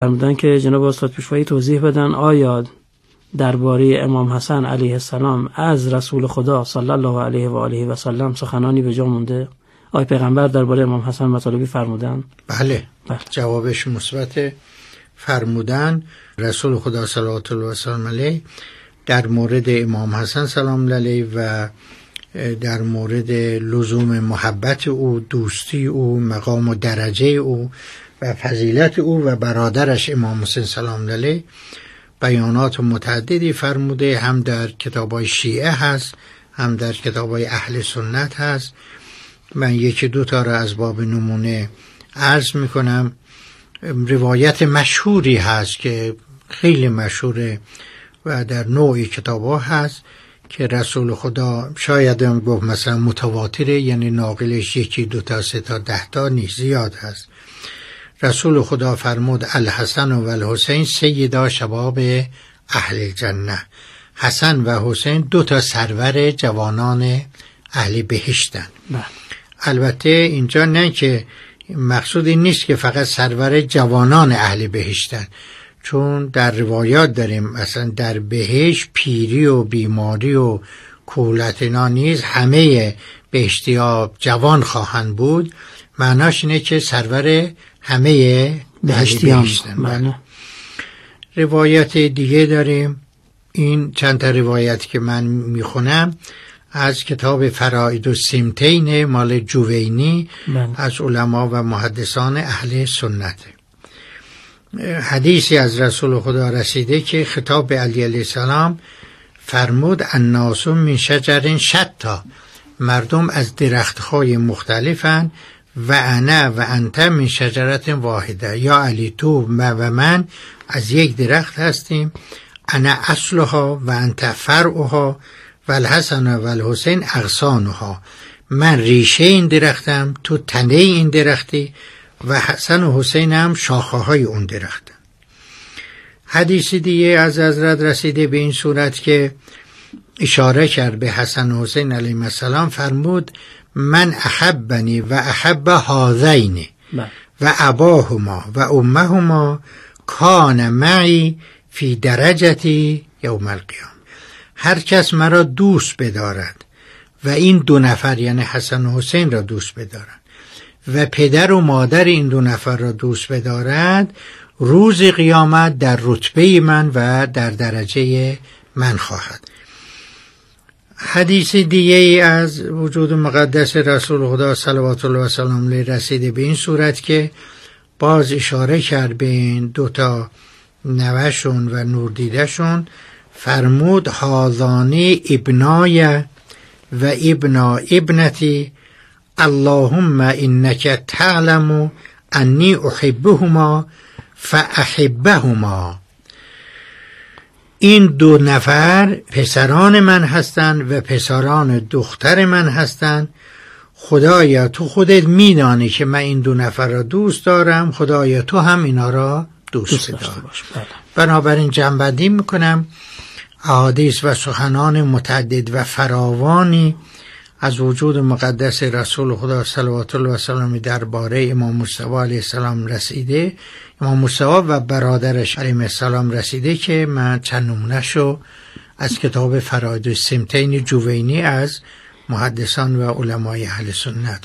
فرمودن که جناب استاد پیشوایی توضیح بدن آیا درباره امام حسن علیه السلام از رسول خدا صلی الله علیه و آله و سلم سخنانی به جا مونده؟ آیا پیغمبر درباره امام حسن مطالبی فرمودن. بله, بله. جوابش مثبت فرمودن. رسول خدا صلی الله و علیه در مورد امام حسن سلام علیه و در مورد لزوم محبت او دوستی او مقام و درجه او و فضیلت او و برادرش امام حسین سلام علیه بیانات متعددی فرموده هم در کتاب های شیعه هست هم در کتاب های اهل سنت هست. من یکی دو تا را از باب نمونه عرض می‌کنم. روایت مشهوری هست که خیلی مشهوره و در نوعی کتاب ها هست که رسول خدا شاید هم گفت مثلا متواتره یعنی ناقلش یکی دو تا سه تا ده تا نیست زیاد هست. رسول خدا فرمود الحسن و الحسین سیدا شباب اهل جنه حسن و حسین دو تا سرور جوانان اهل بهشتن. بله. البته اینجا نه که مقصود این نیست که فقط سرور جوانان اهل بهشتن. چون در روایات داریم مثلا در بهش پیری و بیماری و کولت اینا نیز همه بهشتی جوان خواهند بود. معناش اینه که سرور همه بهشتیان. بله. روایت دیگه داریم. این چند تا روایت که من می‌خونم. از کتاب فرائد و سیمتین مال جوینی بله. از علما و محدثان اهل سنت. حدیثی از رسول خدا رسیده که خطاب علی علیه السلام فرمود الناس من شجر شتا. مردم از درختهای مختلفن. و انا و انت من شجرت واحده. یا علی تو و من از یک درخت هستیم. انا اصلها و انت فرعها و الحسن و الحسین اغسانها من ریشه این درختم تو تنه این درختی و حسن و حسین هم شاخه های اون درختم حدیث دیگه از حضرت رسیده به این صورت که اشاره کرد به حسن و حسین علیه السلام فرمود من احبنی و احب هاذین بله. و اباهما و امهما کان معی فی درجتی یوم القیام هر کس مرا دوست بدارد و این دو نفر یعنی حسن و حسین را دوست بدارد و پدر و مادر این دو نفر را دوست بدارد روز قیامت در رتبه من و در درجه من خواهد حدیث دیگه ای از وجود مقدس رسول خدا صلوات الله و سلام علیه رسیده به این صورت که باز اشاره کرد به این دوتا نوشون و نوردیدشون فرمود حاضانی ابنای و ابنا ابنتی اللهم انک تعلم انی احبهما فاحبهما. این دو نفر پسران من هستند و پسران دختر من هستند. خدایا تو خودت میدانی که من این دو نفر را دوست دارم. خدایا تو هم اینا را دوست, دوست دار. بله. بنابراین جنبندی می‌کنم. احادیث و سخنان متعدد و فراوانی از وجود مقدس رسول خدا صلوات الله و سلامی درباره امام مصطفی علیه السلام رسیده امام مصطفی و برادرش علیه السلام رسیده که من چند نمونهشو از کتاب فراید سمتین جوینی از محدثان و علمای اهل سنت